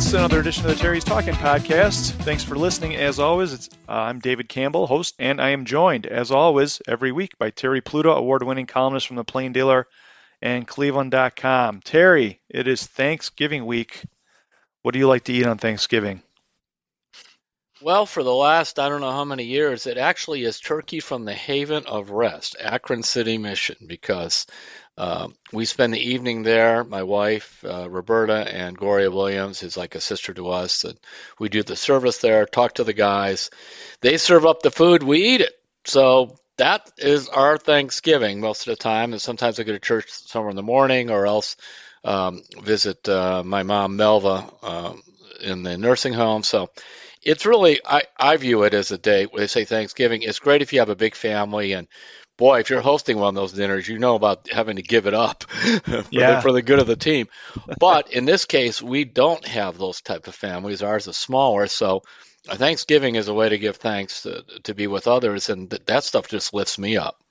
It's another edition of the Terry's Talking Podcast. Thanks for listening. As always, uh, I'm David Campbell, host, and I am joined, as always, every week by Terry Pluto, award-winning columnist from the Plain Dealer and Cleveland.com. Terry, it is Thanksgiving week. What do you like to eat on Thanksgiving? Well, for the last I don't know how many years, it actually is turkey from the Haven of Rest, Akron City Mission, because uh, we spend the evening there. My wife, uh, Roberta, and Gloria Williams is like a sister to us. And we do the service there, talk to the guys. They serve up the food, we eat it. So that is our Thanksgiving most of the time. And sometimes I go to church somewhere in the morning or else um, visit uh, my mom, Melva, um, in the nursing home. So it's really, I, I view it as a day when they say Thanksgiving. It's great if you have a big family and boy, if you're hosting one of those dinners, you know about having to give it up for, yeah. the, for the good of the team. But in this case, we don't have those type of families. Ours is smaller, so Thanksgiving is a way to give thanks to, to be with others, and th- that stuff just lifts me up.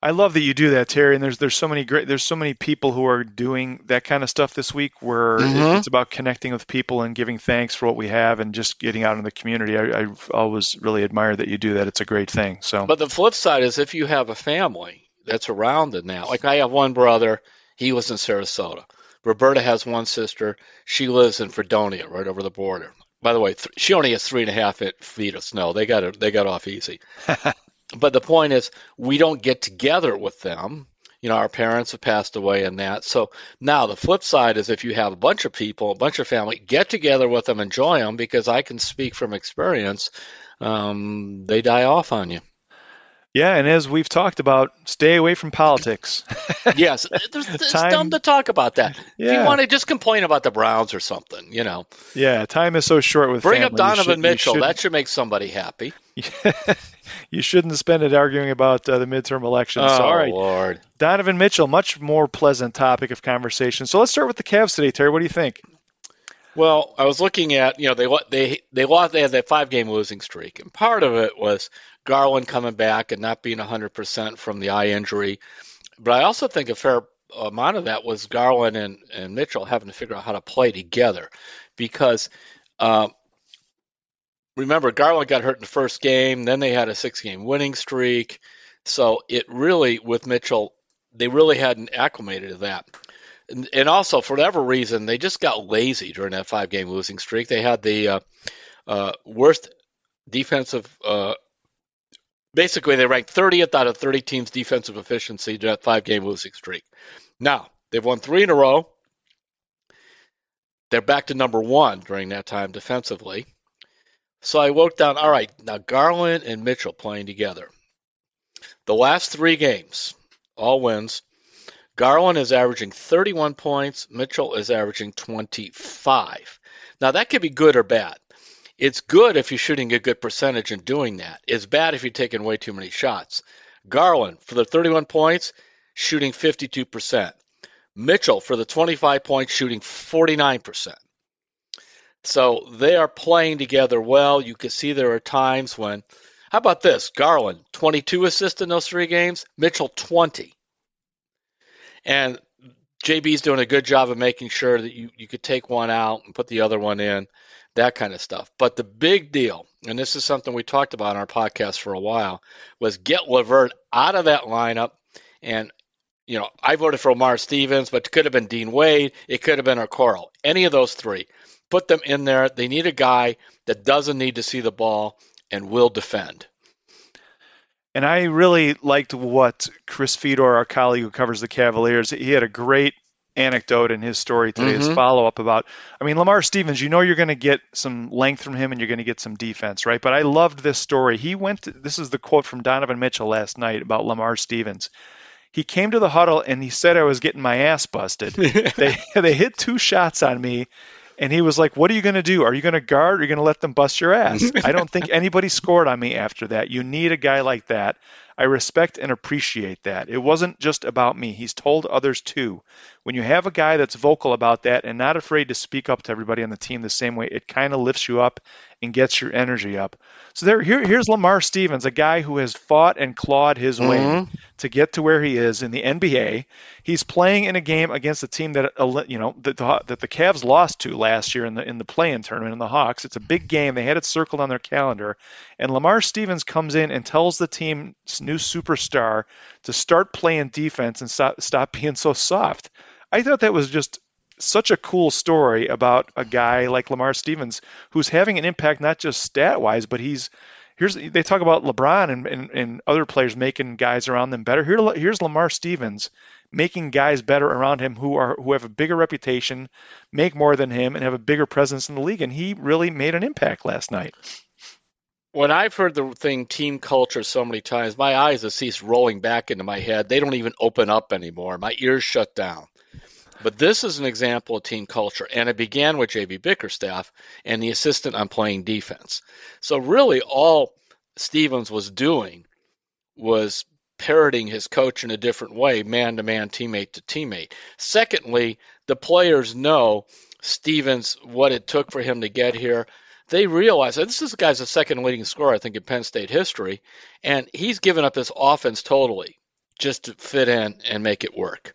I love that you do that, Terry. And there's there's so many great there's so many people who are doing that kind of stuff this week where mm-hmm. it's about connecting with people and giving thanks for what we have and just getting out in the community. I, I've always really admired that you do that. It's a great thing. So, but the flip side is if you have a family that's around it now. Like I have one brother, he was in Sarasota. Roberta has one sister. She lives in Fredonia, right over the border. By the way, th- she only has three and a half feet of snow. They got it. They got off easy. but the point is, we don't get together with them. You know, our parents have passed away and that. So now the flip side is if you have a bunch of people, a bunch of family, get together with them, enjoy them, because I can speak from experience. Um, they die off on you. Yeah, and as we've talked about, stay away from politics. yes, it's time, dumb to talk about that. Yeah. If you want to just complain about the Browns or something, you know. Yeah, time is so short with Bring family. up Donovan should, Mitchell. That should make somebody happy. you shouldn't spend it arguing about uh, the midterm elections. Oh, so, all right. Lord. Donovan Mitchell, much more pleasant topic of conversation. So let's start with the Cavs today, Terry. What do you think? Well, I was looking at you know they they they lost they had that five game losing streak, and part of it was Garland coming back and not being 100% from the eye injury. But I also think a fair amount of that was Garland and, and Mitchell having to figure out how to play together because uh, remember, Garland got hurt in the first game, then they had a six game winning streak. So it really, with Mitchell, they really hadn't acclimated to that. And, also, for whatever reason, they just got lazy during that five game losing streak. They had the uh, uh, worst defensive uh, basically they ranked 30th out of 30 teams defensive efficiency during that five game losing streak. Now, they've won three in a row. They're back to number one during that time defensively. So I wrote down, all right, now Garland and Mitchell playing together. The last three games, all wins. Garland is averaging 31 points. Mitchell is averaging 25. Now that could be good or bad. It's good if you're shooting a good percentage and doing that. It's bad if you're taking way too many shots. Garland, for the 31 points, shooting 52%. Mitchell, for the 25 points, shooting 49%. So they are playing together well. You can see there are times when, how about this? Garland, 22 assists in those three games, Mitchell, 20. And JB's doing a good job of making sure that you, you could take one out and put the other one in, that kind of stuff. But the big deal, and this is something we talked about on our podcast for a while, was get Levert out of that lineup. And, you know, I voted for Lamar Stevens, but it could have been Dean Wade. It could have been Okoro. Any of those three. Put them in there. They need a guy that doesn't need to see the ball and will defend. And I really liked what Chris Fedor, our colleague who covers the Cavaliers, he had a great anecdote in his story today, mm-hmm. his follow up about. I mean, Lamar Stevens, you know you're going to get some length from him and you're going to get some defense, right? But I loved this story. He went. To, this is the quote from Donovan Mitchell last night about Lamar Stevens. He came to the huddle and he said I was getting my ass busted. they they hit two shots on me and he was like, What are you going to do? Are you going to guard or are you going to let them bust your ass? I don't think anybody scored on me after that. You need a guy like that. I respect and appreciate that. It wasn't just about me. He's told others too. When you have a guy that's vocal about that and not afraid to speak up to everybody on the team the same way, it kind of lifts you up and gets your energy up. So there, here, here's Lamar Stevens, a guy who has fought and clawed his way mm-hmm. to get to where he is in the NBA. He's playing in a game against a team that uh, you know that the, that the Cavs lost to last year in the in the play-in tournament in the Hawks. It's a big game. They had it circled on their calendar, and Lamar Stevens comes in and tells the team's new superstar to start playing defense and stop, stop being so soft. I thought that was just such a cool story about a guy like Lamar Stevens who's having an impact not just stat wise, but he's here's they talk about LeBron and, and, and other players making guys around them better. Here, here's Lamar Stevens making guys better around him who are who have a bigger reputation, make more than him, and have a bigger presence in the league. And he really made an impact last night. When I've heard the thing team culture so many times, my eyes have ceased rolling back into my head. They don't even open up anymore. My ears shut down. But this is an example of team culture, and it began with JB Bickerstaff and the assistant on playing defense. So really, all Stevens was doing was parroting his coach in a different way, man to man, teammate to teammate. Secondly, the players know Stevens what it took for him to get here. They realize this is the guy's the second leading scorer, I think, in Penn State history, and he's given up his offense totally just to fit in and make it work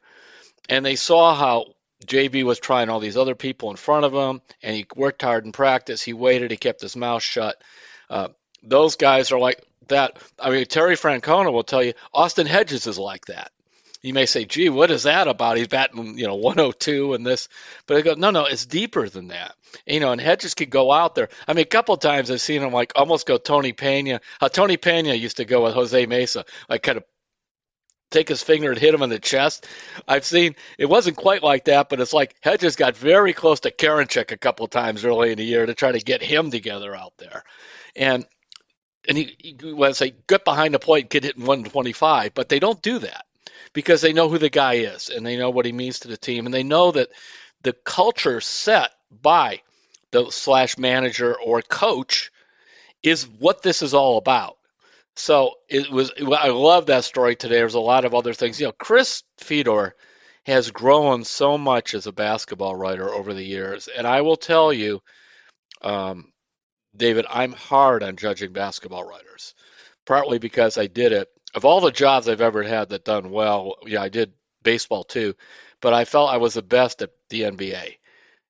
and they saw how JB was trying all these other people in front of him, and he worked hard in practice. He waited, he kept his mouth shut. Uh, those guys are like that. I mean, Terry Francona will tell you Austin Hedges is like that. You may say, "Gee, what is that about?" He's batting, you know, 102 and this, but I go, "No, no, it's deeper than that." You know, and Hedges could go out there. I mean, a couple times I've seen him like almost go Tony Pena. How Tony Pena used to go with Jose Mesa, like kind of take his finger and hit him in the chest. I've seen it wasn't quite like that, but it's like Hedges got very close to Karinchak a couple times early in the year to try to get him together out there. And and he, he was say get behind the plate, get hit in 125, but they don't do that because they know who the guy is and they know what he means to the team and they know that the culture set by the slash manager or coach is what this is all about. So it was. I love that story today. There's a lot of other things. You know, Chris Fedor has grown so much as a basketball writer over the years, and I will tell you, um, David, I'm hard on judging basketball writers, partly because I did it. Of all the jobs I've ever had that done well, yeah, I did baseball too, but I felt I was the best at the NBA.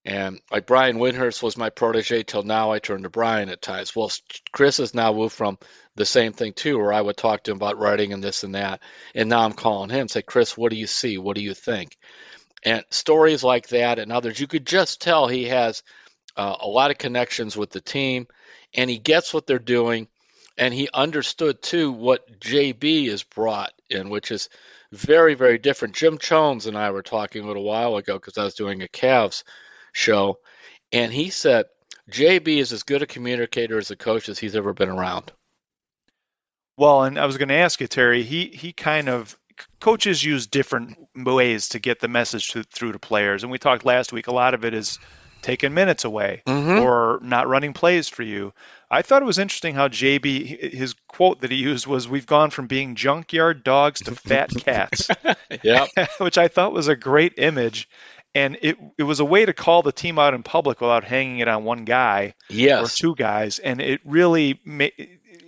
And like Brian Windhorst was my protege till now. I turn to Brian at times. Well, Chris has now moved from the same thing too, where I would talk to him about writing and this and that, and now I'm calling him, say, Chris, what do you see? What do you think? And stories like that and others, you could just tell he has uh, a lot of connections with the team, and he gets what they're doing, and he understood too what JB is brought in, which is very, very different. Jim Jones and I were talking a little while ago because I was doing a Cavs show, and he said JB is as good a communicator as a coach as he's ever been around. Well, and I was going to ask you, Terry. He he kind of coaches use different ways to get the message to, through to players, and we talked last week. A lot of it is taking minutes away mm-hmm. or not running plays for you. I thought it was interesting how JB his quote that he used was we've gone from being junkyard dogs to fat cats. yeah. Which I thought was a great image and it it was a way to call the team out in public without hanging it on one guy yes. or two guys, and it really ma-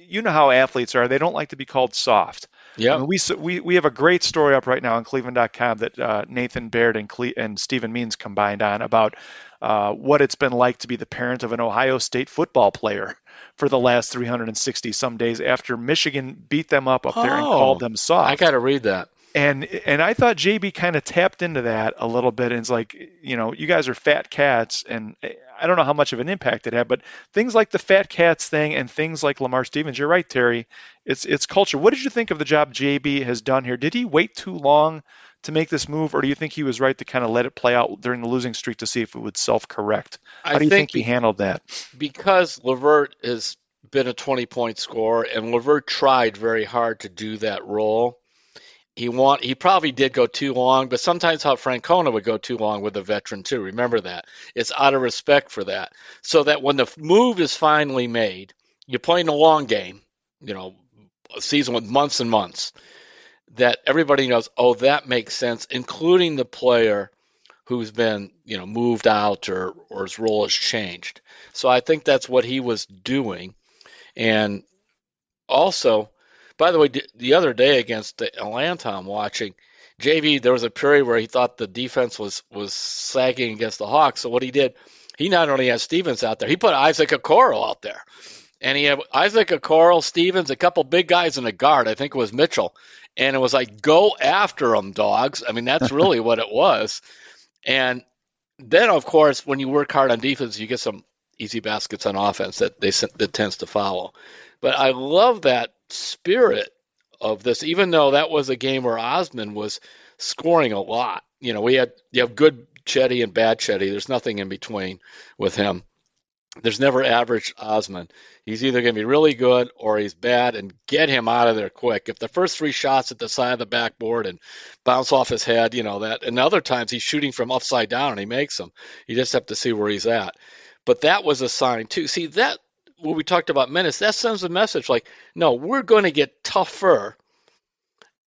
you know how athletes are; they don't like to be called soft. Yeah, I mean, we we we have a great story up right now on Cleveland.com that uh, Nathan Baird and Cle- and Stephen Means combined on about uh, what it's been like to be the parent of an Ohio State football player for the last 360 some days after Michigan beat them up up there and Oh, called them soft. I got to read that. and and I thought JB kind of tapped into that a little bit and it's like you know you guys are fat cats and eh, I don't know how much of an impact it had but things like the fat cats thing and things like Lamar Stevens you're right Terry it's it's culture what did you think of the job JB has done here did he wait too long to make this move or do you think he was right to kind of let it play out during the losing streak to see if it would self correct how I do you think, think he handled that because Levert has been a 20 point scorer and Levert tried very hard to do that role. He want he probably did go too long, but sometimes how Francona would go too long with a veteran too. Remember that. It's out of respect for that. So that when the move is finally made, you're playing a long game, you know, a season with months and months, that everybody knows, oh, that makes sense, including the player who's been, you know, moved out or or his role has changed. So I think that's what he was doing. And also, by the way, the other day against Atlanta, I'm watching JB. There was a period where he thought the defense was was sagging against the Hawks. So what he did, he not only had Stevens out there, he put Isaac Okoro out there, and he had Isaac Okoro, Stevens, a couple big guys in a guard. I think it was Mitchell, and it was like go after them, dogs. I mean, that's really what it was. And then, of course, when you work hard on defense, you get some easy baskets on offense that they that tends to follow. But I love that spirit of this, even though that was a game where Osman was scoring a lot. You know, we had you have good Cedi and bad Cedi. There's nothing in between with him. There's never average Osman. He's either going to be really good or he's bad, and get him out of there quick. If the first three shots at the side of the backboard and bounce off his head, you know that. And other times he's shooting from upside down and he makes them. You just have to see where he's at. But that was a sign too. See that when we talked about minutes, that sends a message like, no, we're going to get tougher.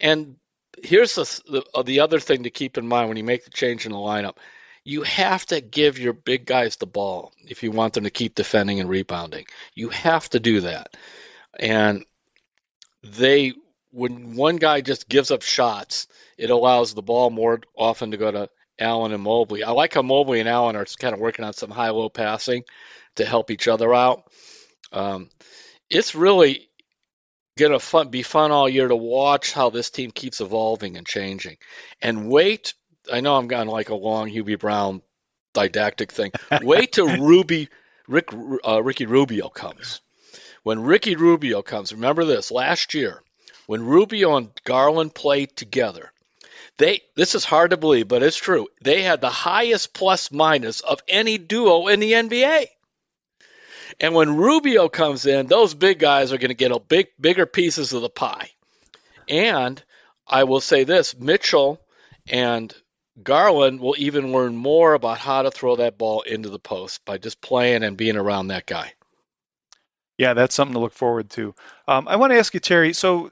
And here's the, the uh, the other thing to keep in mind when you make the change in the lineup. You have to give your big guys the ball if you want them to keep defending and rebounding. You have to do that. And they when one guy just gives up shots, it allows the ball more often to go to Allen and Mobley. I like how Mobley and Allen are kind of working on some high-low passing to help each other out. Um, it's really gonna fun, be fun all year to watch how this team keeps evolving and changing. And wait, I know I'm going like a long Hubie Brown didactic thing. Wait till Ruby Rick uh, Ricky Rubio comes. When Ricky Rubio comes, remember this last year when Rubio and Garland played together. They this is hard to believe, but it's true. They had the highest plus minus of any duo in the NBA. And when Rubio comes in, those big guys are going to get a big bigger pieces of the pie. And I will say this, Mitchell and Garland will even learn more about how to throw that ball into the post by just playing and being around that guy. Yeah, that's something to look forward to. Um, I want to ask you, Terry. So,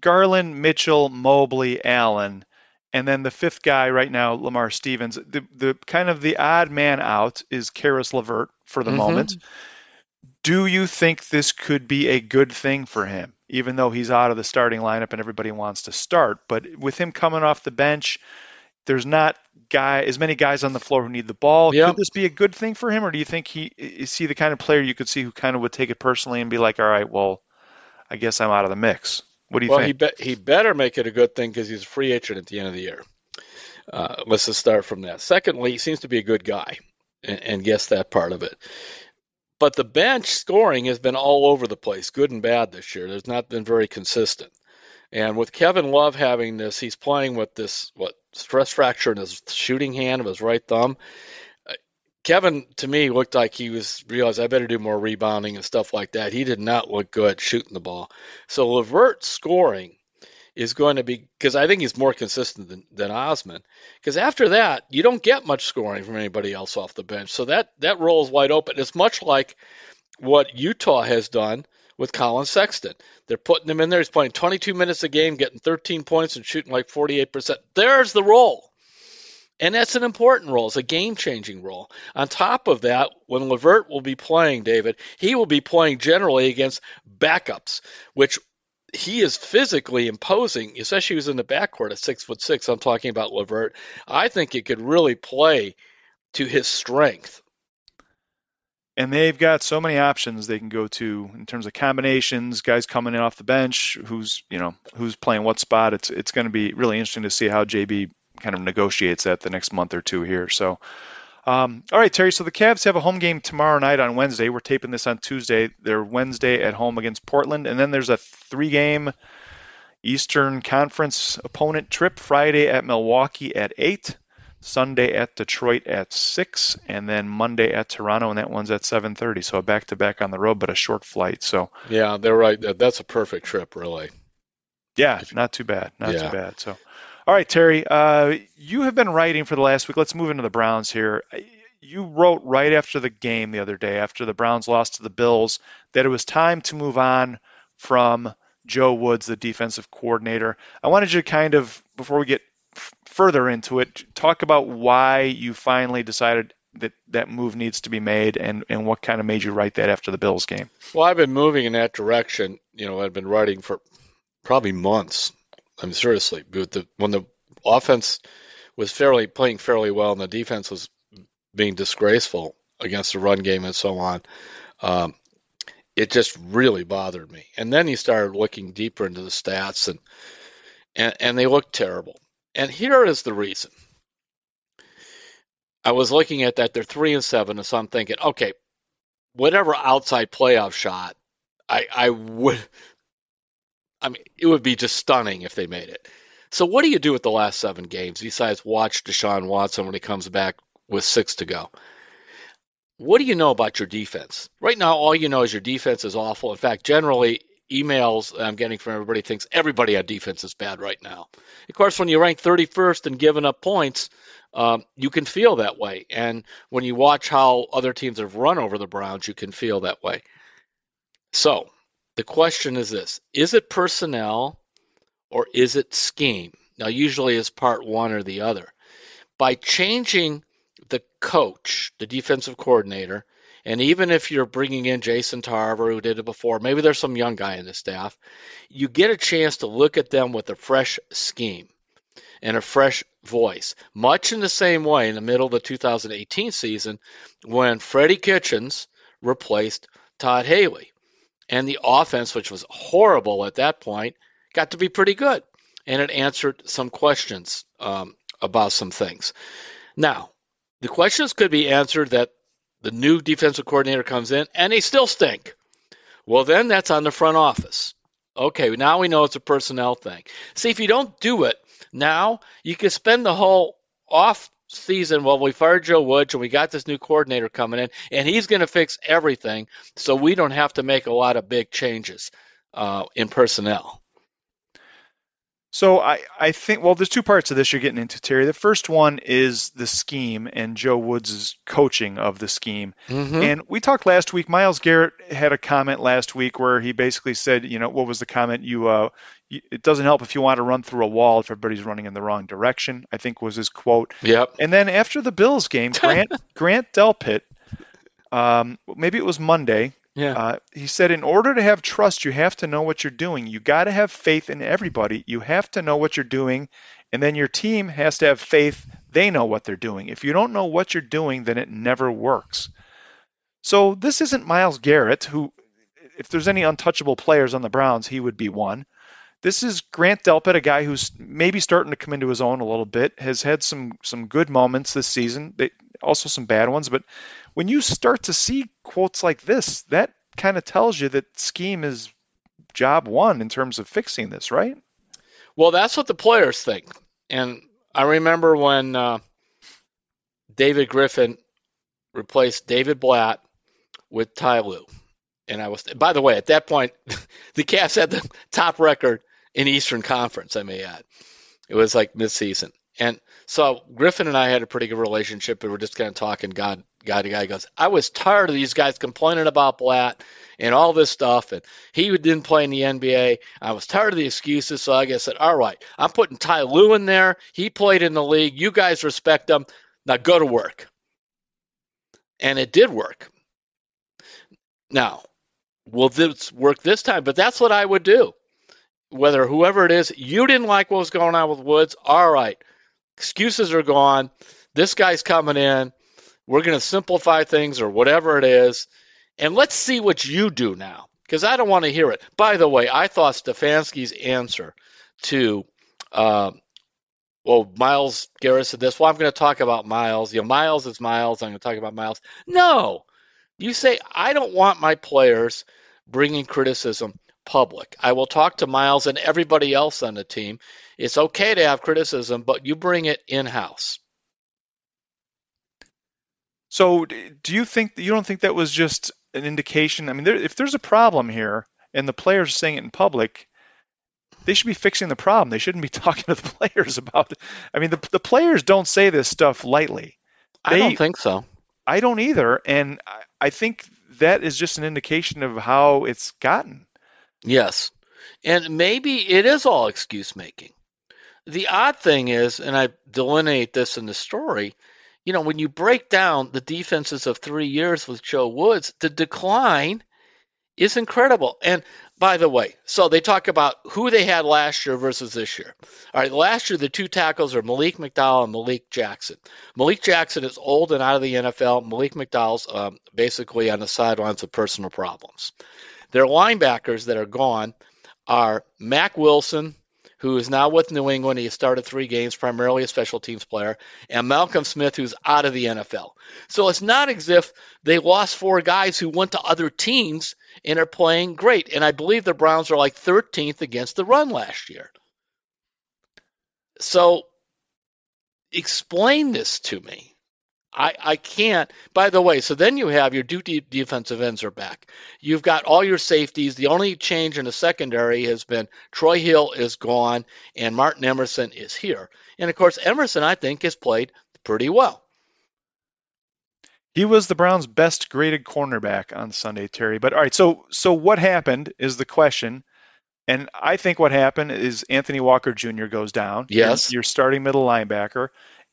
Garland, Mitchell, Mobley, Allen, and then the fifth guy right now, Lamar Stevens. The the kind of the odd man out is Caris Levert for the Mhm. moment. Do you think this could be a good thing for him, even though he's out of the starting lineup and everybody wants to start? But with him coming off the bench, there's not guy as many guys on the floor who need the ball. Yep. Could this be a good thing for him, or do you think he is he the kind of player you could see who kind of would take it personally and be like, all right, well, I guess I'm out of the mix. What do you well, think? he be- he better make it a good thing because he's a free agent at the end of the year. Uh, let's just start from that. Secondly, he seems to be a good guy, and, and guess that part of it. But the bench scoring has been all over the place, good and bad this year. There's not been very consistent. And with Kevin Love having this, he's playing with this what stress fracture in his shooting hand of his right thumb. Uh, Kevin, to me, looked like he was realized I better do more rebounding and stuff like that. He did not look good shooting the ball. So Levert scoring is going to be because I think he's more consistent than, than Osman. Because after that, you don't get much scoring from anybody else off the bench. So that that role is wide open. It's much like what Utah has done with Collin Sexton. They're putting him in there. He's playing 22 minutes a game, getting 13 points, and shooting like 48%. There's the role. And that's an important role. It's a game changing role. On top of that, when Levert will be playing, David, he will be playing generally against backups, which he is physically imposing, especially he was in the backcourt at six foot six. I'm talking about Levert. I think it could really play to his strength. And they've got so many options they can go to in terms of combinations, guys coming in off the bench, who's you know who's playing what spot. It's it's going to be really interesting to see how JB kind of negotiates that the next month or two here. So um, all right, Terry. So the Cavs have a home game tomorrow night on Wednesday. We're taping this on Tuesday. They're Wednesday at home against Portland, and then there's a three-game Eastern Conference opponent trip Friday at Milwaukee at eight, Sunday at Detroit at six, and then Monday at Toronto, and that one's at 7:30. So a back-to-back on the road, but a short flight. So yeah, they're right. That's a perfect trip, really. Yeah, not too bad. Not yeah. too bad. So. All right, Terry, uh, you have been writing for the last week. Let's move into the Browns here. You wrote right after the game the other day, after the Browns lost to the Bills, that it was time to move on from Joe Woods, the defensive coordinator. I wanted you to kind of, before we get further into it, talk about why you finally decided that that move needs to be made and, and what kind of made you write that after the Bills game. Well, I've been moving in that direction. You know, I've been writing for probably months I mean, seriously, the, when the offense was fairly playing fairly well and the defense was being disgraceful against the run game and so on, um, it just really bothered me. And then he started looking deeper into the stats, and and, and they looked terrible. And here is the reason. I was looking at that; they're three and seven, and so I'm thinking, okay, whatever outside playoff shot, I I would I mean, it would be just stunning if they made it. So, what do you do with the last seven games besides watch Deshaun Watson when he comes back with six to go? What do you know about your defense? Right now, all you know is your defense is awful. In fact, generally, emails I'm getting from everybody thinks everybody on defense is bad right now. Of course, when you rank 31st and giving up points, um, you can feel that way. And when you watch how other teams have run over the Browns, you can feel that way. So, the question is this Is it personnel or is it scheme? Now, usually it's part one or the other. By changing the coach, the defensive coordinator, and even if you're bringing in Jason Tarver, who did it before, maybe there's some young guy in the staff, you get a chance to look at them with a fresh scheme and a fresh voice. Much in the same way in the middle of the 2018 season when Freddie Kitchens replaced Todd Haley. And the offense, which was horrible at that point, got to be pretty good. And it answered some questions um, about some things. Now, the questions could be answered that the new defensive coordinator comes in and they still stink. Well, then that's on the front office. Okay, now we know it's a personnel thing. See, if you don't do it now, you can spend the whole off season, well, we fired Joe Woods and we got this new coordinator coming in, and he's going to fix everything, so we don't have to make a lot of big changes uh, in personnel. So I, I think well there's two parts of this you're getting into Terry. The first one is the scheme and Joe Woods' coaching of the scheme. Mm-hmm. And we talked last week. Myles Garrett had a comment last week where he basically said, you know, what was the comment? You uh, it doesn't help if you want to run through a wall if everybody's running in the wrong direction. I think was his quote. Yep. And then after the Bills game, Grant Grant Delpit, um, maybe it was Monday, yeah. Uh, he said, in order to have trust, you have to know what you're doing. You got to have faith in everybody. You have to know what you're doing, and then your team has to have faith they know what they're doing. If you don't know what you're doing, then it never works. So this isn't Myles Garrett, who, if there's any untouchable players on the Browns, he would be one. This is Grant Delpit, a guy who's maybe starting to come into his own a little bit, has had some some good moments this season, they, also some bad ones. But when you start to see quotes like this, that kind of tells you that scheme is job one in terms of fixing this, right? Well, that's what the players think. And I remember when uh, David Griffin replaced David Blatt with Ty Lue. And I was, by the way, at that point, the Cavs had the top record in Eastern Conference, I may add. It was like midseason. And so Griffin and I had a pretty good relationship. We were just kind of talking God, God to guy. Goes, I was tired of these guys complaining about Blatt and all this stuff. And he didn't play in the NBA. I was tired of the excuses. So I guess said, all right, I'm putting Ty Lue in there. He played in the league. You guys respect him. Now go to work. And it did work. Now, will this work this time? But that's what I would do whether whoever it is, you didn't like what was going on with Woods. All right, excuses are gone. This guy's coming in. We're going to simplify things or whatever it is. And let's see what you do now because I don't want to hear it. By the way, I thought Stefanski's answer to, uh, well, Myles Garrett said this. Well, I'm going to talk about Myles. You know, Myles is Myles. I'm going to talk about Myles. No, you say I don't want my players bringing criticism public. I will talk to Myles and everybody else on the team. It's okay to have criticism, but you bring it in house. So, do you think you don't think that was just an indication? I mean, there, if there's a problem here and the players are saying it in public, they should be fixing the problem. They shouldn't be talking to the players about it. I mean, the, the players don't say this stuff lightly. They, I don't think so. I don't either. And I, I think that is just an indication of how it's gotten. Yes. And maybe it is all excuse making. The odd thing is, and I delineate this in the story, you know, when you break down the defenses of three years with Joe Woods, the decline is incredible. And by the way, so they talk about who they had last year versus this year. All right, last year the two tackles are Malik McDowell and Malik Jackson. Malik Jackson is old and out of the NFL. Malik McDowell's um, basically on the sidelines of personal problems. Their linebackers that are gone are Mack Wilson, who is now with New England. He started three games, primarily a special teams player, and Malcolm Smith, who's out of the NFL. So it's not as if they lost four guys who went to other teams and are playing great. And I believe the Browns are like 13th against the run last year. So explain this to me. I, I can't. By the way, so then you have your duty defensive ends are back. You've got all your safeties. The only change in the secondary has been Troy Hill is gone and Martin Emerson is here. And of course, Emerson, I think, has played pretty well. He was the Browns' best graded cornerback on Sunday, Terry. But all right, so so what happened is the question. And I think what happened is Anthony Walker Jr. goes down. Yes. You're starting middle linebacker.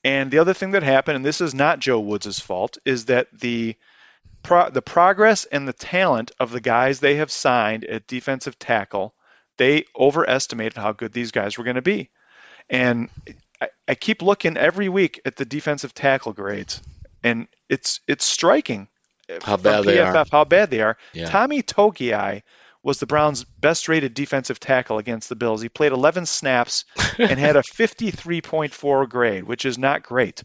And the other thing that happened, and this is not Joe Woods' fault, is that the pro- the progress and the talent of the guys they have signed at defensive tackle, they overestimated how good these guys were going to be. And I, I keep looking every week at the defensive tackle grades, and it's it's striking how bad PFF, they are. How bad they are. Yeah. Tommy Togiai was the Browns' best rated defensive tackle against the Bills. He played 11 snaps and had a 53.4 grade, which is not great.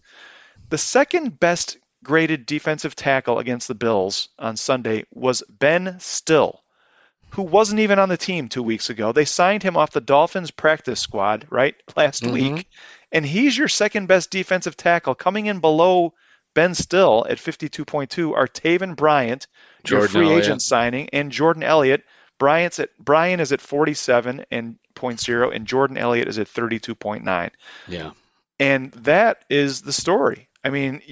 The second best graded defensive tackle against the Bills on Sunday was Ben Stille, who wasn't even on the team two weeks ago. They signed him off the Dolphins practice squad, right, last Mhm. week. And he's your second best defensive tackle. Coming in below Ben Stille at 52.2 are Taven Bryant, your free Elliott. agent signing, and Jordan Elliott. Bryant's at Brian is at 47 and point zero, and Jordan Elliott is at 32.9. Yeah. And that is the story. I mean,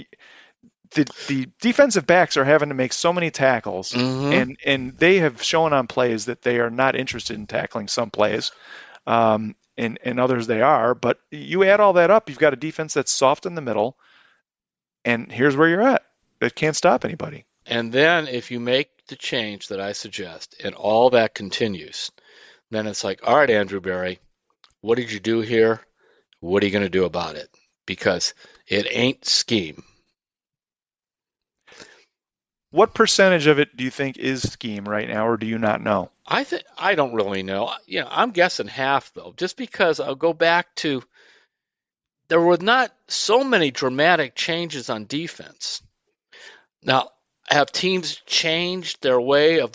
the the defensive backs are having to make so many tackles, Mhm. and and they have shown on plays that they are not interested in tackling some plays, um, and and others they are. But you add all that up, you've got a defense that's soft in the middle, and here's where you're at. It can't stop anybody. And then if you make the change that I suggest and all that continues, then it's like, all right, Andrew Berry, what did you do here? What are you going to do about it? Because it ain't scheme. What percentage of it do you think is scheme right now, or do you not know? I think I don't really know. You know, I'm guessing half though, just because I'll go back to there were not so many dramatic changes on defense. Now, have teams changed their way of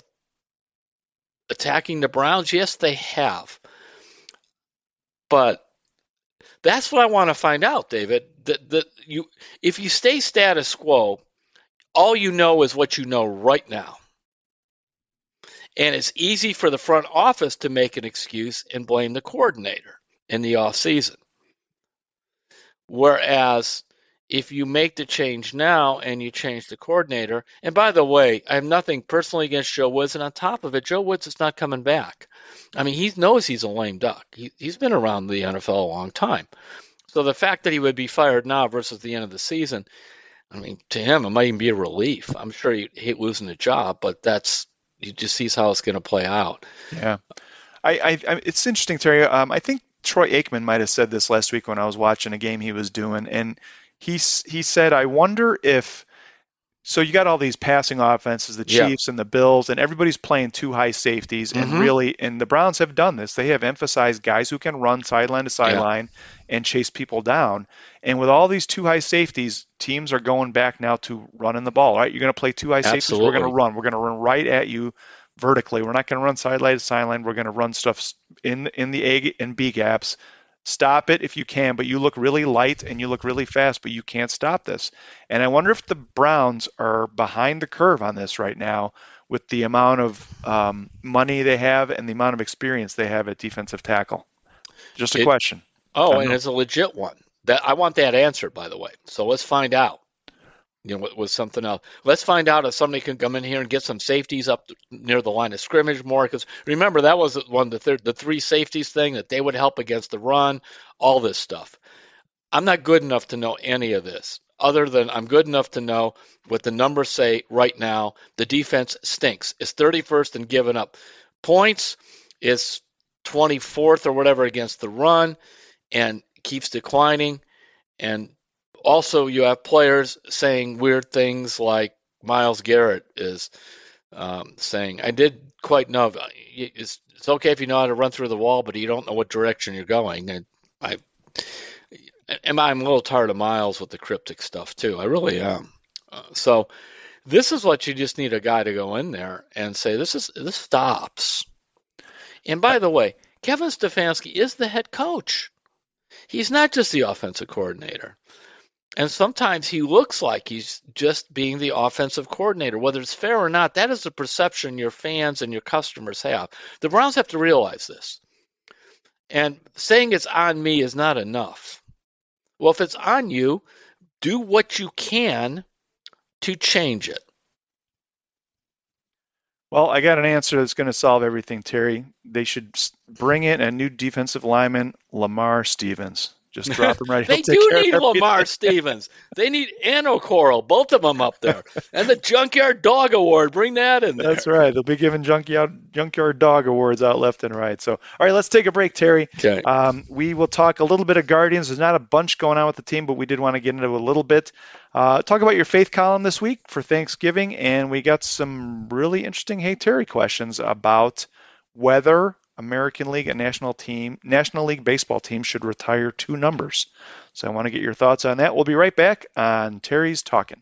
attacking the Browns? Yes, they have. But that's what I want to find out, David. That that you if you stay status quo, all you know is what you know right now. And it's easy for the front office to make an excuse and blame the coordinator in the off season. Whereas if you make the change now and you change the coordinator, and by the way, I have nothing personally against Joe Woods, and on top of it, Joe Woods is not coming back. I mean, he knows he's a lame duck. He, he's been around the NFL a long time. So the fact that he would be fired now versus the end of the season, I mean, to him, it might even be a relief. I'm sure he'd hate losing the job, but that's he just sees how it's going to play out. Yeah. I, I, I it's interesting, Terry. Um, I think Troy Aikman might have said this last week when I was watching a game he was doing, and he he said, "I wonder if." So you got all these passing offenses, the Yeah. Chiefs and the Bills, and everybody's playing two high safeties. And Mhm. really, and the Browns have done this. They have emphasized guys who can run sideline to sideline and chase people down. And with all these two high safeties, teams are going back now to running the ball. Right? You're going to play two high safeties. We're going to run. We're going to run right at you vertically. We're not going to run sideline to sideline. We're going to run stuff in in the A and B gaps. Stop it if you can, but you look really light and you look really fast, but you can't stop this. And I wonder if the Browns are behind the curve on this right now with the amount of um, money they have and the amount of experience they have at defensive tackle. Just a It- question. Oh, and know. it's a legit one. That I want that answered, by the way. So let's find out. You know, with something else. Let's find out if somebody can come in here and get some safeties up near the line of scrimmage more. Because remember, that was one the third, the three safeties thing that they would help against the run. All this stuff. I'm not good enough to know any of this. Other than I'm good enough to know what the numbers say right now. The defense stinks. It's 31st in giving up points. It's 24th or whatever against the run and keeps declining. And also, you have players saying weird things like Myles Garrett is um, saying, I did quite know it's, it's okay if you know how to run through the wall, but you don't know what direction you're going. And I, and I'm a little tired of Myles with the cryptic stuff too. I really am. Uh, so, this is what you just need a guy to go in there and say, this is this stops. And by the way, Kevin Stefanski is the head coach. He's not just the offensive coordinator. And sometimes he looks like he's just being the offensive coordinator. Whether it's fair or not, that is the perception your fans and your customers have. The Browns have to realize this. And saying it's on me is not enough. Well, if it's on you, do what you can to change it. Well, I got an answer that's going to solve everything, Terry. They should bring in a new defensive lineman, Lamar Stevens. Just drop him right. They do need. Lamar Stevens. They need an Okoro, both of them up there. And the Junkyard Dog Award, bring that in there. That's right. They'll be giving junkyard junkyard dog awards out left and right. So, all right, let's take a break, Terry. Okay. Um, we will talk a little bit of Guardians. There's not a bunch going on with the team, but we did want to get into a little bit. Uh, talk about your faith column this week for Thanksgiving, and we got some really interesting Hey Terry questions about whether American League and National Team National League baseball team should retire two numbers. So I want to get your thoughts on that. We'll be right back on Terry's Talking.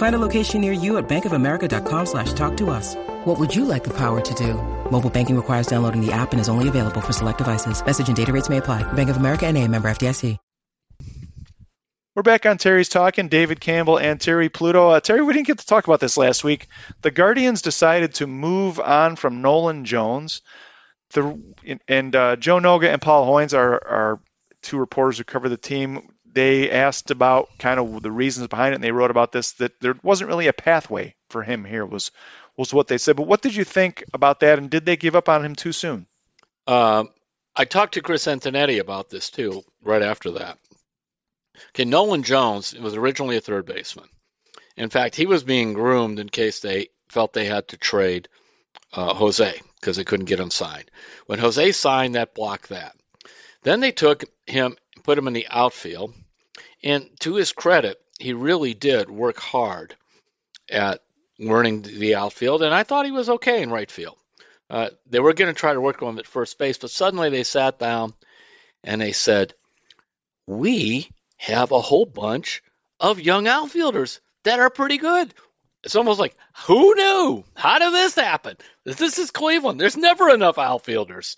Find a location near you at bankofamerica.com slash talk to us. What would you like the power to do? Mobile banking requires downloading the app and is only available for select devices. Message and data rates may apply. Bank of America and a member FDIC. We're back on Terry's Talking. David Campbell and Terry Pluto. Uh, Terry, we didn't get to talk about this last week. The Guardians decided to move on from Nolan Jones. The and uh, Joe Noga and Paul Hoynes are, are two reporters who cover the team. They asked about kind of the reasons behind it, and they wrote about this that there wasn't really a pathway for him here. Was was what they said. But what did you think about that? And did they give up on him too soon? Um, I talked to Chris Antonetti about this too, right after that. Okay, Nolan Jones was originally a third baseman. In fact, he was being groomed in case they felt they had to trade uh, Jose because they couldn't get him signed. When Jose signed, that blocked that. Then they took him, put him in the outfield, and to his credit, he really did work hard at learning the outfield, and I thought he was okay in right field. Uh, they were going to try to work on him at first base, but suddenly they sat down and they said, "We have a whole bunch of young outfielders that are pretty good. it's almost like who knew? How did this happen? This is Cleveland. There's never enough outfielders.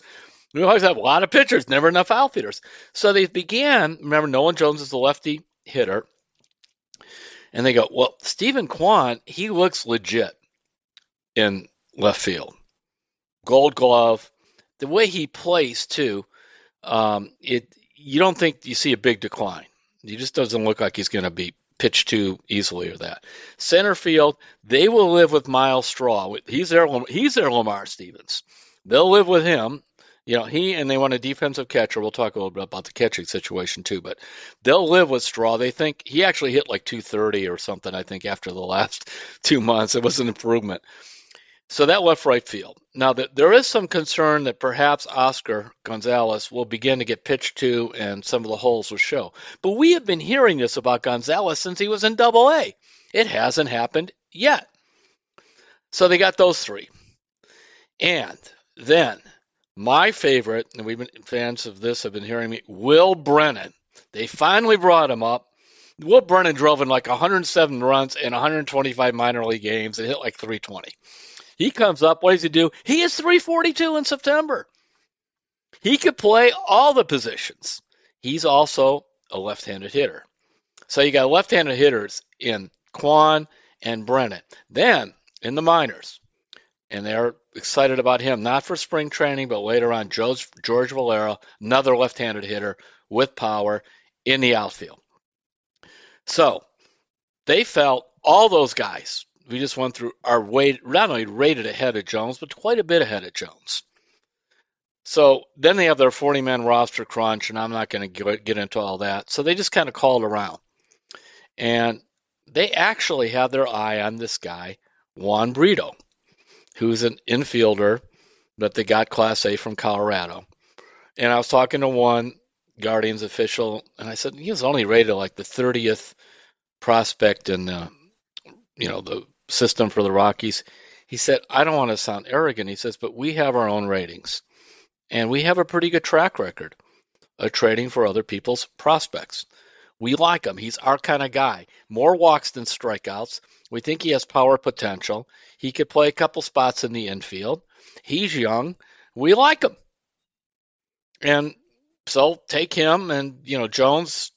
We always have a lot of pitchers, never enough outfielders. So they began. Remember, Nolan Jones is the lefty hitter, and they go, "Well, Steven Kwan, he looks legit in left field. Gold Glove, the way he plays too. Um, it you don't think you see a big decline. He just doesn't look like he's going to be pitched too easily or that. Center field, they will live with Myles Straw. He's their he's their Lamar Stevens. They'll live with him. You know, he and they want a defensive catcher. We'll talk a little bit about the catching situation too, but they'll live with Straw. They think he actually hit like 230 or something. I think after the last two months, it was an improvement. So that left right field. Now, the, there is some concern that perhaps Oscar Gonzalez will begin to get pitched to and some of the holes will show. But we have been hearing this about Gonzalez since he was in double A. It hasn't happened yet. So they got those three. And then my favorite, and we've been fans of this have been hearing me, Will Brennan. They finally brought him up. Will Brennan drove in like 107 runs in 125 minor league games and hit like 320. He comes up. What does he do? He is 342 in September. He could play all the positions. He's also a left handed hitter. So you got left handed hitters in Kwan and Brennan. Then in the minors, and they're excited about him, not for spring training, but later on, George, George Valera, another left handed hitter with power in the outfield. So they felt all those guys we just went through are weight not only rated ahead of Jones, but quite a bit ahead of Jones. So then they have their 40 man roster crunch, and I'm not going to get into all that. So they just kind of called around. And they actually have their eye on this guy, Juan Brito, who's an infielder but they got Class A from Colorado. And I was talking to one Guardians official, and I said, he was only rated like the 30th prospect in the, you know, the system for the Rockies. He said, I don't want to sound arrogant. He says, but we have our own ratings. And we have a pretty good track record of trading for other people's prospects. We like him. He's our kind of guy. More walks than strikeouts. We think he has power potential. He could play a couple spots in the infield. He's young. We like him. And so take him and, you know, Jones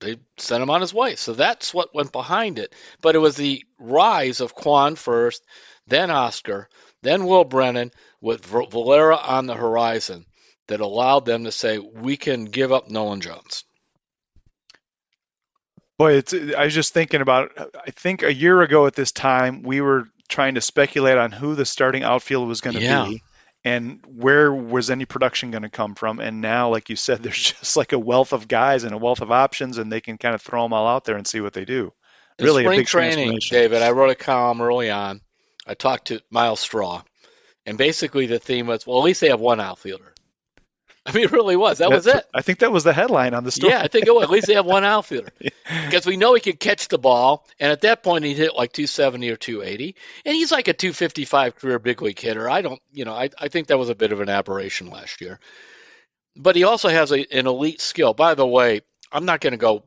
they sent him on his way. So that's what went behind it. But it was the rise of Kwan first, then Oscar, then Will Brennan with Valera on the horizon that allowed them to say we can give up Nolan Jones. Boy, it's I was just thinking about I think a year ago at this time we were trying to speculate on who the starting outfield was going to yeah. be and where was any production going to come from. And now like you said there's just like a wealth of guys and a wealth of options and they can kind of throw them all out there and see what they do. In really spring training david i wrote a column early on. I talked to Myles Straw. And basically the theme was well at least they have one outfielder I mean, it really was. That That's, was it. I think that was the headline on the story. Yeah, I think it was. At least they have one outfielder because we know he can catch the ball, and at that point he hit like 270 or 280, and he's like a 255 career big league hitter. I don't, you know, I, I think that was a bit of an aberration last year, but he also has a, an elite skill. By the way, I'm not going to go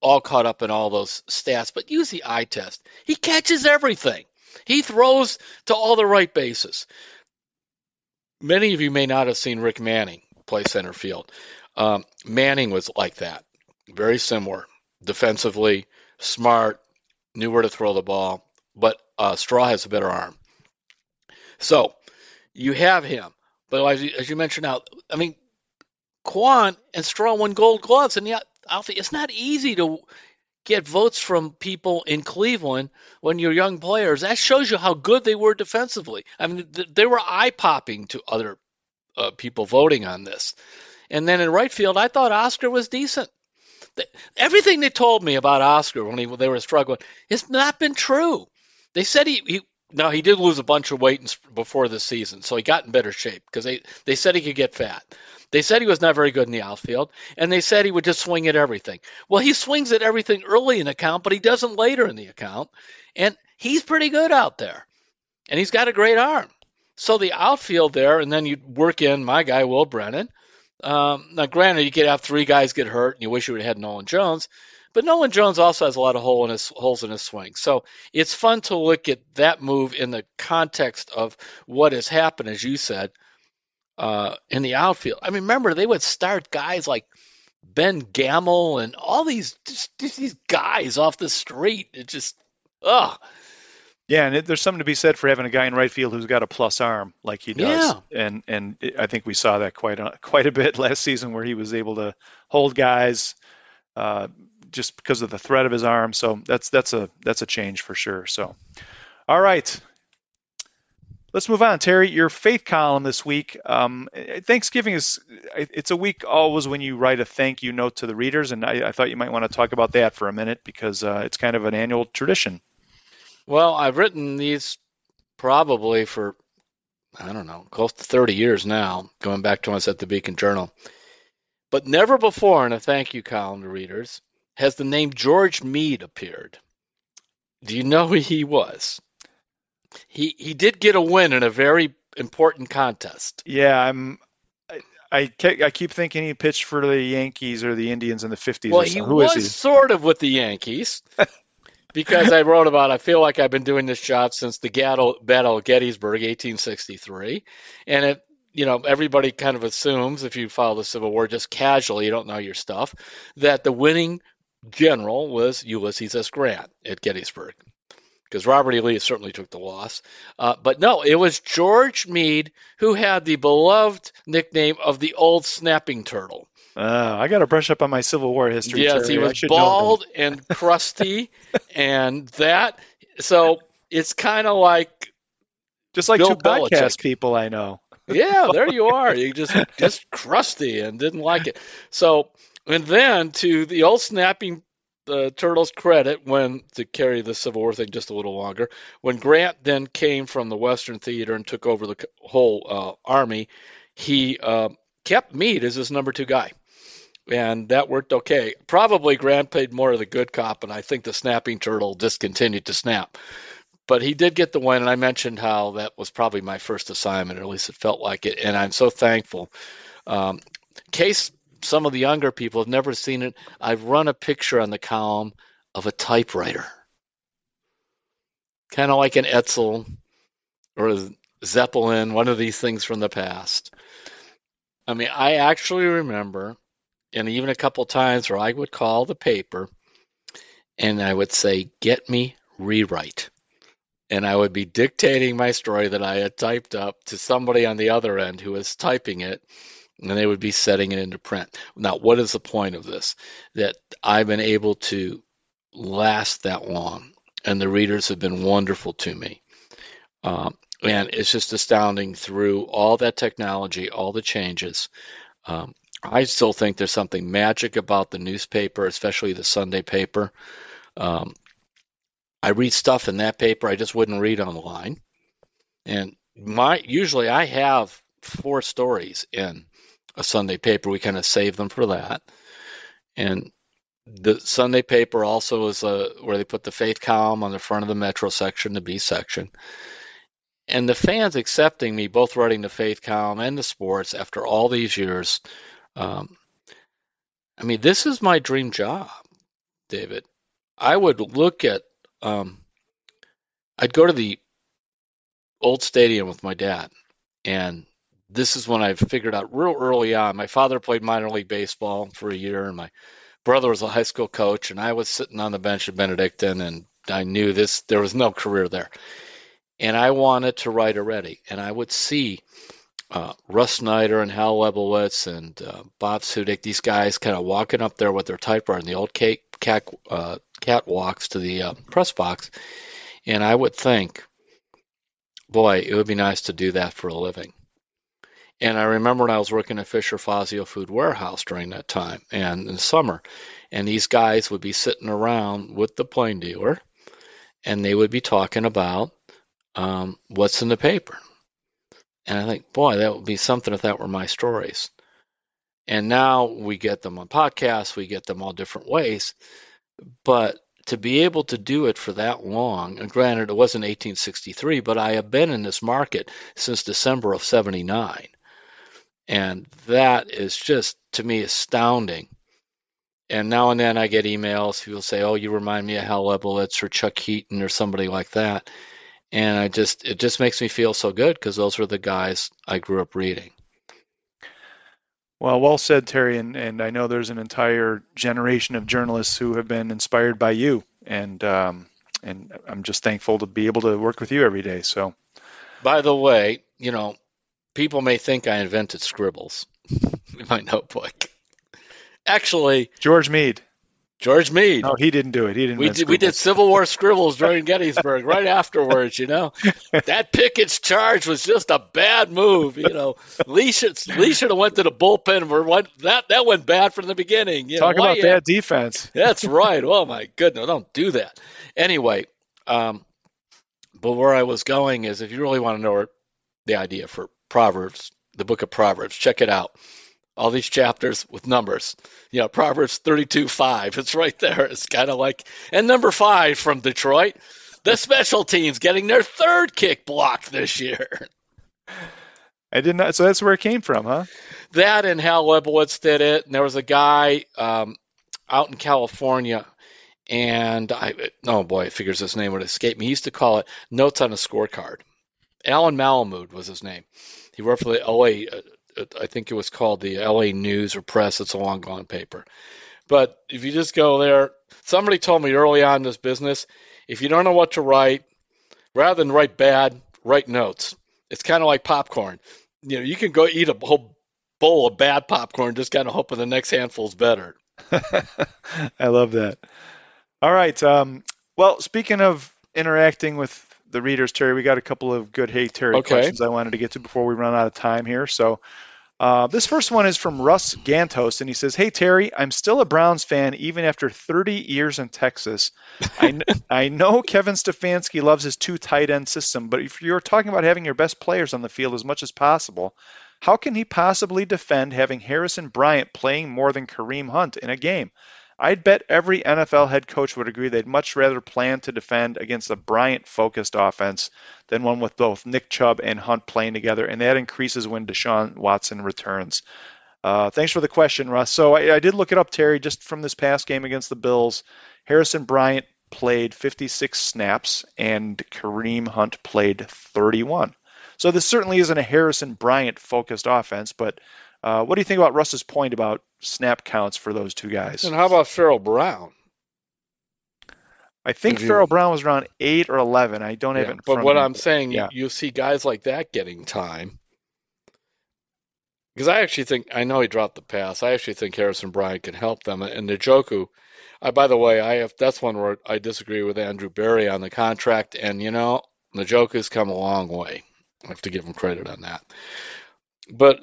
all caught up in all those stats, but use the eye test. He catches everything. He throws to all the right bases. Many of you may not have seen Rick Manning play center field. Um, Manning was like that, very similar. Defensively, smart, knew where to throw the ball, but uh, Straw has a better arm. So you have him. But as you, as you mentioned now, I mean, Kwan and Straw won gold gloves, and yet it's not easy to get votes from people in Cleveland when you're young players. That shows you how good they were defensively. I mean, they were eye popping to other uh, people voting on this. And then in right field, I thought Oscar was decent. Everything they told me about Oscar when he, they were struggling has not been true. They said he, he now he did lose a bunch of weight before the season, so he got in better shape because they, they said he could get fat. They said he was not very good in the outfield, and they said he would just swing at everything. Well, he swings at everything early in the count, but he doesn't later in the account, and he's pretty good out there, and he's got a great arm. So the outfield there, and then you work in my guy Will Brennan. Um, now, granted, you could have three guys get hurt, and you wish you would have had Nolan Jones, But Nolan Jones also has a lot of hole in his, holes in his swing. So it's fun to look at that move in the context of what has happened, as you said, uh, in the outfield. I mean, remember, they would start guys like Ben Gamel and all these just, these guys off the street. It just, ugh. Yeah, and it, there's something to be said for having a guy in right field who's got a plus arm like he does. Yeah. And and it, I think we saw that quite a, quite a bit last season where he was able to hold guys uh, just because of the threat of his arm. So that's that's a that's a change for sure. So, all right. Let's move on, Terry. Your faith column this week. Um, Thanksgiving is it's a week always when you write a thank you note to the readers, and I, I thought you might want to talk about that for a minute because uh, it's kind of an annual tradition. Well, I've written these probably for I don't know, close to 30 years now, going back to when I was at the Beacon Journal. But never before in a thank you column to readers has the name George Meade appeared. Do you know who he was? He he did get a win in a very important contest. Yeah, I'm. I, I, I keep thinking he pitched for the Yankees or the Indians in the 50s. Well, he Who was is he? sort of with the Yankees. because I wrote about, I feel like I've been doing this job since the Battle, Battle of Gettysburg, 1863, and it, you know, everybody kind of assumes if you follow the Civil War just casually, you don't know your stuff, that the winning general was Ulysses S. Grant at Gettysburg, because Robert E. Lee certainly took the loss. Uh, but no, it was George Meade who had the beloved nickname of the Old Snapping Turtle. Uh, I got to brush up on my Civil War history. Yes, Terry. he was bald and crusty, and that. So it's kind of like, Just like Bill two podcast people I know. yeah, there you are. You just just crusty and didn't like it. So and then to the old snapping uh, turtles' credit, when to carry the Civil War thing just a little longer, when Grant then came from the Western Theater and took over the whole uh, army, he uh, kept Meade as his number two guy. And that worked okay. Probably Grant played more of the good cop, and I think the snapping turtle discontinued to snap. But he did get the win, and I mentioned how that was probably my first assignment, or at least it felt like it. And I'm so thankful. Um, case some of the younger people have never seen it, I've run a picture on the column of a typewriter, kind of like an Edsel or a Zeppelin, one of these things from the past. I mean, I actually remember, and even a couple times where I would call the paper and I would say, Get me rewrite. And I would be dictating my story that I had typed up to somebody on the other end who was typing it, and they would be setting it into print. Now, what is the point of this? That I've been able to last that long, and the readers have been wonderful to me. Um, and it's just astounding through all that technology, all the changes. Um, I still think there's something magic about the newspaper, especially the Sunday paper. Um, I read stuff in that paper I just wouldn't read online. And my usually I have four stories in a Sunday paper. We kind of save them for that. And the Sunday paper also is a, where they put the faith column on the front of the Metro section, the B section. And the fans accepting me, both writing the faith column and the sports after all these years. Um, I mean, this is my dream job, David. I would look at, um, I'd go to the old stadium with my dad, and this is when I figured out real early on. My father played minor league baseball for a year, and my brother was a high school coach, and I was sitting on the bench at Benedictine, and I knew this there was no career there, and I wanted to write already, and I would see uh, Russ Schneider and Hal Lebovitz and uh, Bob Sudyk, these guys kind of walking up there with their typewriter and the old cat, cat, uh, catwalks to the uh, press box. And I would think, boy, it would be nice to do that for a living. And I remember when I was working at Fisher Fazio Food Warehouse during that time and in summer, and these guys would be sitting around with the Plain Dealer and they would be talking about um, what's in the paper. And I think, boy, that would be something if that were my stories. And now we get them on podcasts, we get them all different ways. But to be able to do it for that long, and granted, it wasn't 1863, but I have been in this market since December of 79. And that is just, to me, astounding. and now and then I get emails. People say, "Oh, you remind me of Hal Lebovitz or Chuck Heaton or somebody like that," and I just it just makes me feel so good because those were the guys I grew up reading. Well, well said, Terry. And, and I know there's an entire generation of journalists who have been inspired by you, and um, and I'm just thankful to be able to work with you every day. So, by the way, you know, people may think I invented scribbles in my notebook. Actually, George Meade. George Meade. No, he didn't do it. He didn't. We did, we did Civil War scribbles during Gettysburg right afterwards. You know, that Pickett's charge was just a bad move. You know, Lee should Lee should have went to the bullpen. Where what that that went bad from the beginning. You Talk know, about bad defense. That's right. Oh my goodness, don't do that. Anyway, um, but where I was going is, if you really want to know the idea for Proverbs, the book of Proverbs, check it out all these chapters with numbers. You know, Proverbs 32 5. It's right there. It's kind of like, and number five from Detroit, the special teams getting their third kick block this year. I did not. So that's where it came from, huh? That and Hal Lebovitz did it. And there was a guy um, out in California, and I, oh boy, it figures his name would escape me. He used to call it notes on a scorecard. Allan Malamud was his name. He worked for the LA uh, I think it was called the LA News or Press. It's a long gone paper. But if you just go there, somebody told me early on in this business, if you don't know what to write, rather than write bad, write notes. It's kind of like popcorn. You know, you can go eat a whole bowl of bad popcorn, just kind of hoping the next handful's better. I love that. All right. Um, well, speaking of interacting with the readers, Terry, we got a couple of good Hey Terry okay. questions I wanted to get to before we run out of time here. So uh, this first one is from Russ Gantos, and he says, "Hey Terry, I'm still a Browns fan even after 30 years in Texas. I, kn- I know Kevin Stefanski loves his two tight end system, but if you're talking about having your best players on the field as much as possible, how can he possibly defend having Harrison Bryant playing more than Kareem Hunt in a game? I'd bet every NFL head coach would agree they'd much rather plan to defend against a Bryant focused offense than one with both Nick Chubb and Hunt playing together, and that increases when Deshaun Watson returns. Uh, thanks for the question, Russ. So I, I, did look it up, Terry, just from this past game against the Bills. Harrison Bryant played 56 snaps, and Kareem Hunt played 31. So this certainly isn't a Harrison Bryant focused offense, but uh, what do you think about Russ's point about snap counts for those two guys? And how about Pharaoh Brown? I think Pharaoh Brown was around eight or eleven. I don't yeah, have it. but what me. I'm saying, yeah. you, you see guys like that getting time. Because I actually think I know he dropped the pass. I actually think Harrison Bryant can help them. And Njoku, I by the way, I have that's one where I disagree with Andrew Berry on the contract. And you know, Njoku's come a long way. I have to give him credit on that. But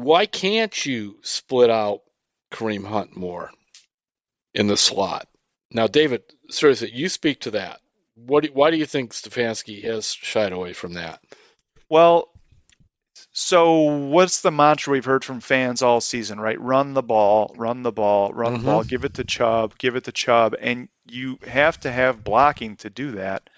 why can't you split out Kareem Hunt more in the slot? Now, David, seriously, you speak to that. What? why do you think Stefanski has shied away from that? Well, so what's the mantra we've heard from fans all season, right? Run the ball, run the ball, run mm-hmm. the ball, give it to Chubb, give it to Chubb, and you have to have blocking to do that.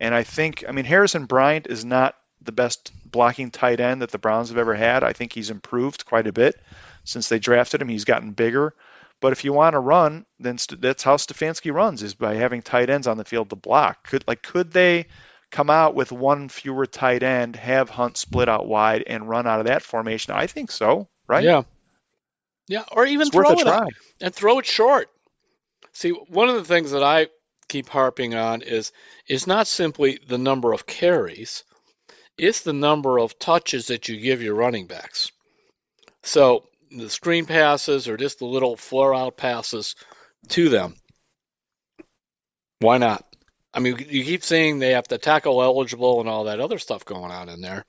And I think, I mean, Harrison Bryant is not the best blocking tight end that the Browns have ever had. I think he's improved quite a bit since they drafted him. He's gotten bigger. But if you want to run, then st- that's how Stefanski runs is by having tight ends on the field to block. Could like could they come out with one fewer tight end, have Hunt split out wide, and run out of that formation? I think so. Right? Yeah. Yeah, or even it's throw it out and throw it short. See, one of the things that I keep harping on is is not simply the number of carries, it's the number of touches that you give your running backs. So the screen passes or just the little flare out passes to them. Why not? I mean, you keep saying they have to tackle eligible and all that other stuff going on in there.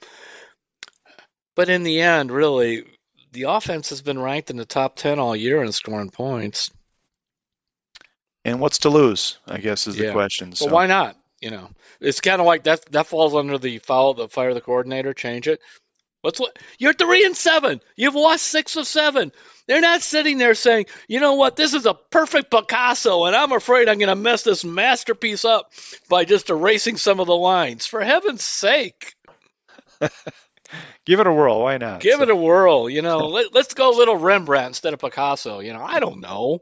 But in the end, really, the offense has been ranked in the top 10 all year in scoring points. And what's to lose, I guess, is the yeah. question. So. Well, why not? You know, it's kind of like that. That falls under the foul, the fire the coordinator. Change it. Let's what you're three and seven. You've lost six of seven. They're not sitting there saying, you know what, this is a perfect Picasso, and I'm afraid I'm going to mess this masterpiece up by just erasing some of the lines. For heaven's sake. Give it a whirl. Why not? Give so. it a whirl. You know, let, us go a little Rembrandt instead of Picasso. You know, I don't know.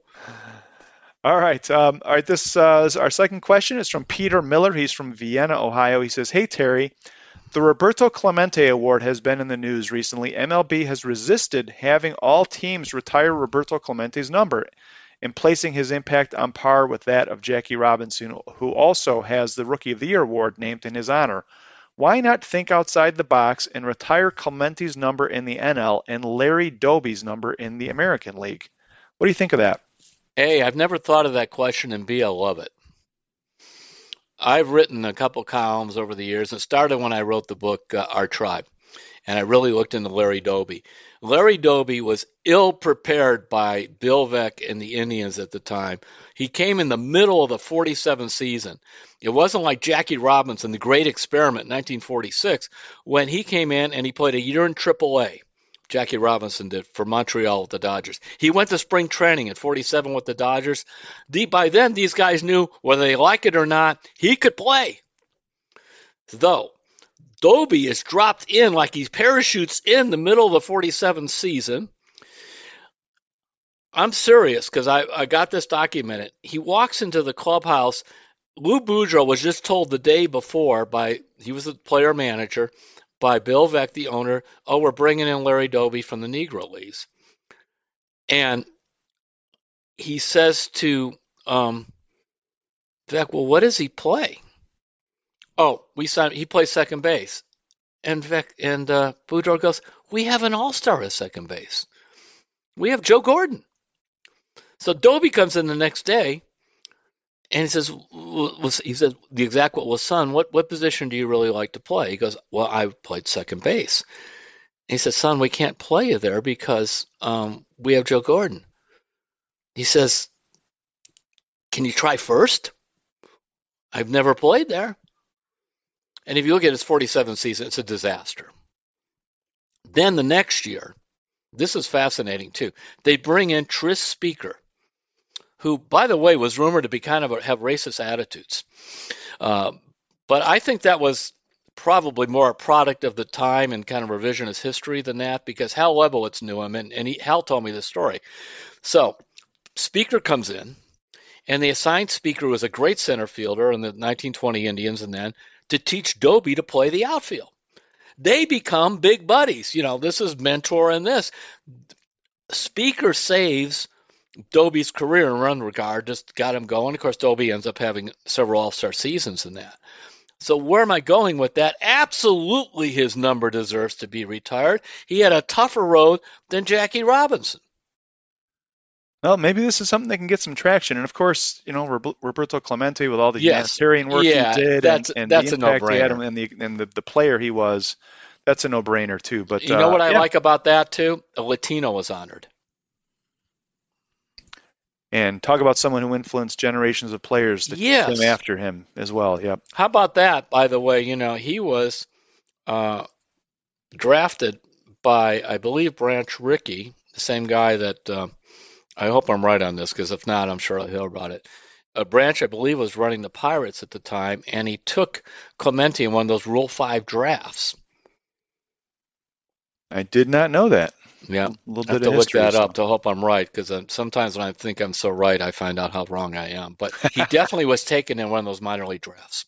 All right. Um, all right. This, uh, this our second question is from Peter Miller. He's from Vienna, Ohio. He says, "Hey Terry, the Roberto Clemente Award has been in the news recently. MLB has resisted having all teams retire Roberto Clemente's number and placing his impact on par with that of Jackie Robinson, who also has the Rookie of the Year award named in his honor. Why not think outside the box and retire Clemente's number in the NL and Larry Doby's number in the American League? What do you think of that? A, I've never thought of that question, and B, I love it. I've written a couple columns over the years. It started when I wrote the book uh, Our Tribe, and I really looked into Larry Doby. Larry Doby was ill prepared by Bill Veeck and the Indians at the time. He came in the middle of the 47 season. It wasn't like Jackie Robinson, the great experiment in 1946, when he came in and he played a year in AAA. Jackie Robinson did for Montreal with the Dodgers. He went to spring training at 47 with the Dodgers. by then, these guys knew whether they like it or not, he could play. Though Doby is dropped in like he parachutes in the middle of the 47 season. I'm serious because I, I got this documented. He walks into the clubhouse. Lou Boudreau was just told the day before by he was the player manager by Bill Veeck, the owner, oh, we're bringing in Larry Doby from the Negro Leagues. And he says to um, Veeck, well, what does he play? Oh, we signed, he plays second base. And Veeck, and uh, goes, we have an all-star at second base. We have Joe Gordon. So Doby comes in the next day and he says, he says the exact what was son, what what position do you really like to play? He goes, well, I played second base. And he says, son, we can't play you there because um, we have Joe Gordon. He says, can you try first? I've never played there. And if you look at his 47 season, it's a disaster. Then the next year, this is fascinating too. They bring in Tris Speaker who, by the way, was rumored to be kind of a, have racist attitudes. Uh, but I think that was probably more a product of the time and kind of revisionist history than that, because Hal Lebovitz knew him, and, and he, Hal told me this story. So, Speaker comes in, and the assigned speaker was a great center fielder in the 1920 Indians, and then to teach Doby to play the outfield. They become big buddies. You know, this is mentor and this. Speaker saves Doby's career in run regard just got him going. Of course, Doby ends up having several All Star seasons in that. So where am I going with that? Absolutely, his number deserves to be retired. He had a tougher road than Jackie Robinson. Well, maybe this is something that can get some traction, and of course, you know Roberto Clemente with all the yes. humanitarian work yeah, he did, and, and that's the impact he had, and the and the, the player he was. That's a no-brainer too. But you know uh, what I yeah. like about that too? A Latino was honored and talk about someone who influenced generations of players that yes. came after him as well. Yep. How about that? By the way, you know he was uh, drafted by, I believe, Branch Rickey, the same guy that. Uh, I hope I'm right on this because if not, I'm sure I'll hear about it. A Branch, I believe, was running the Pirates at the time, and he took Clemente in one of those Rule Five drafts. I did not know that. Yeah, a little I have to look that up to hope I'm right because sometimes when I think I'm so right, I find out how wrong I am. But he definitely was taken in one of those minor league drafts.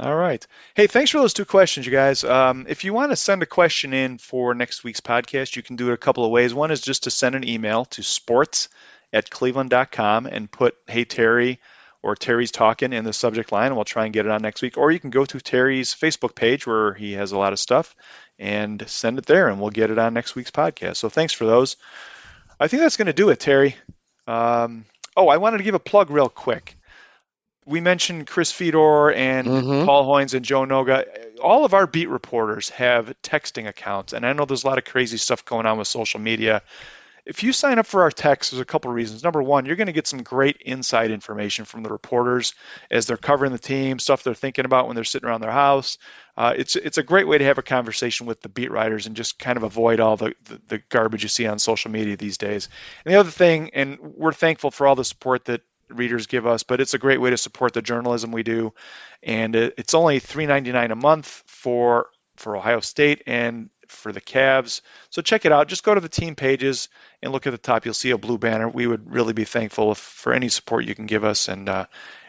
All right. Hey, thanks for those two questions, you guys. Um, if you want to send a question in for next week's podcast, you can do it a couple of ways. One is just to send an email to sports at cleveland.com and put, hey, Terry, or Terry's talking in the subject line, and we'll try and get it on next week. Or you can go to Terry's Facebook page where he has a lot of stuff and send it there, and we'll get it on next week's podcast. So thanks for those. I think that's going to do it, Terry. Um, oh, I wanted to give a plug real quick. We mentioned Chris Fedor and Mhm. Paul Hoynes and Joe Noga. All of our beat reporters have texting accounts, and I know there's a lot of crazy stuff going on with social media. If you sign up for our text, there's a couple of reasons. Number one, you're going to get some great inside information from the reporters as they're covering the team, stuff they're thinking about when they're sitting around their house. Uh, it's it's a great way to have a conversation with the beat writers and just kind of avoid all the, the, the garbage you see on social media these days. And the other thing, and we're thankful for all the support that readers give us, but it's a great way to support the journalism we do. And it, it's only $3.99 a month for for Ohio State and for the Cavs. So check it out. Just go to the team pages and look at the top. You'll see a blue banner. We would really be thankful if, for any support you can give us. And uh,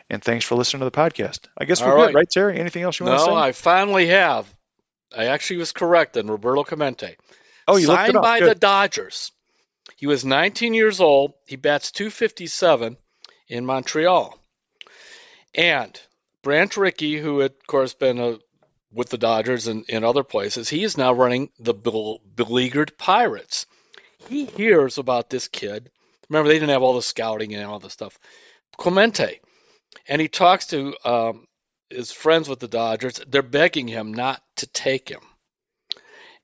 and thanks for listening to the podcast. I guess we're All good, right. right, Terry? Anything else you want No, to say? No, I finally have. I actually was correct on Roberto Clemente. oh, you Signed by Good. the Dodgers. He was 19 years old. He bats 257 in Montreal. And Branch Rickey, who had, of course, been a, with the Dodgers and in other places, he is now running the bel- beleaguered Pirates. He hears about this kid. Remember, they didn't have all the scouting and all the stuff. Clemente. And he talks to um, his friends with the Dodgers. They're begging him not to take him.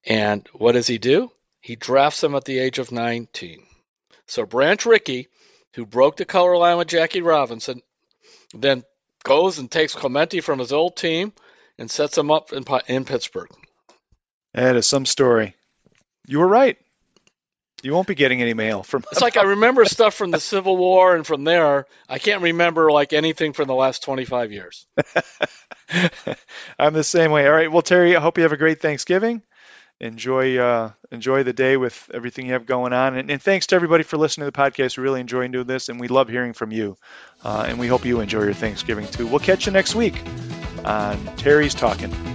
And what does he do? He drafts him at the age of 19. So Branch Rickey, who broke the color line with Jackie Robinson, then goes and takes Clemente from his old team and sets him up in, in Pittsburgh. That is some story. You were right. You won't be getting any mail from. It's like I remember stuff from the Civil War, and from there, I can't remember like anything from the last 25 years. I'm the same way. All right. Well, Terry, I hope you have a great Thanksgiving. Enjoy uh, enjoy the day with everything you have going on, and, and thanks to everybody for listening to the podcast. We really enjoy doing this, and we love hearing from you. Uh, and we hope you enjoy your Thanksgiving too. We'll catch you next week on Terry's Talking.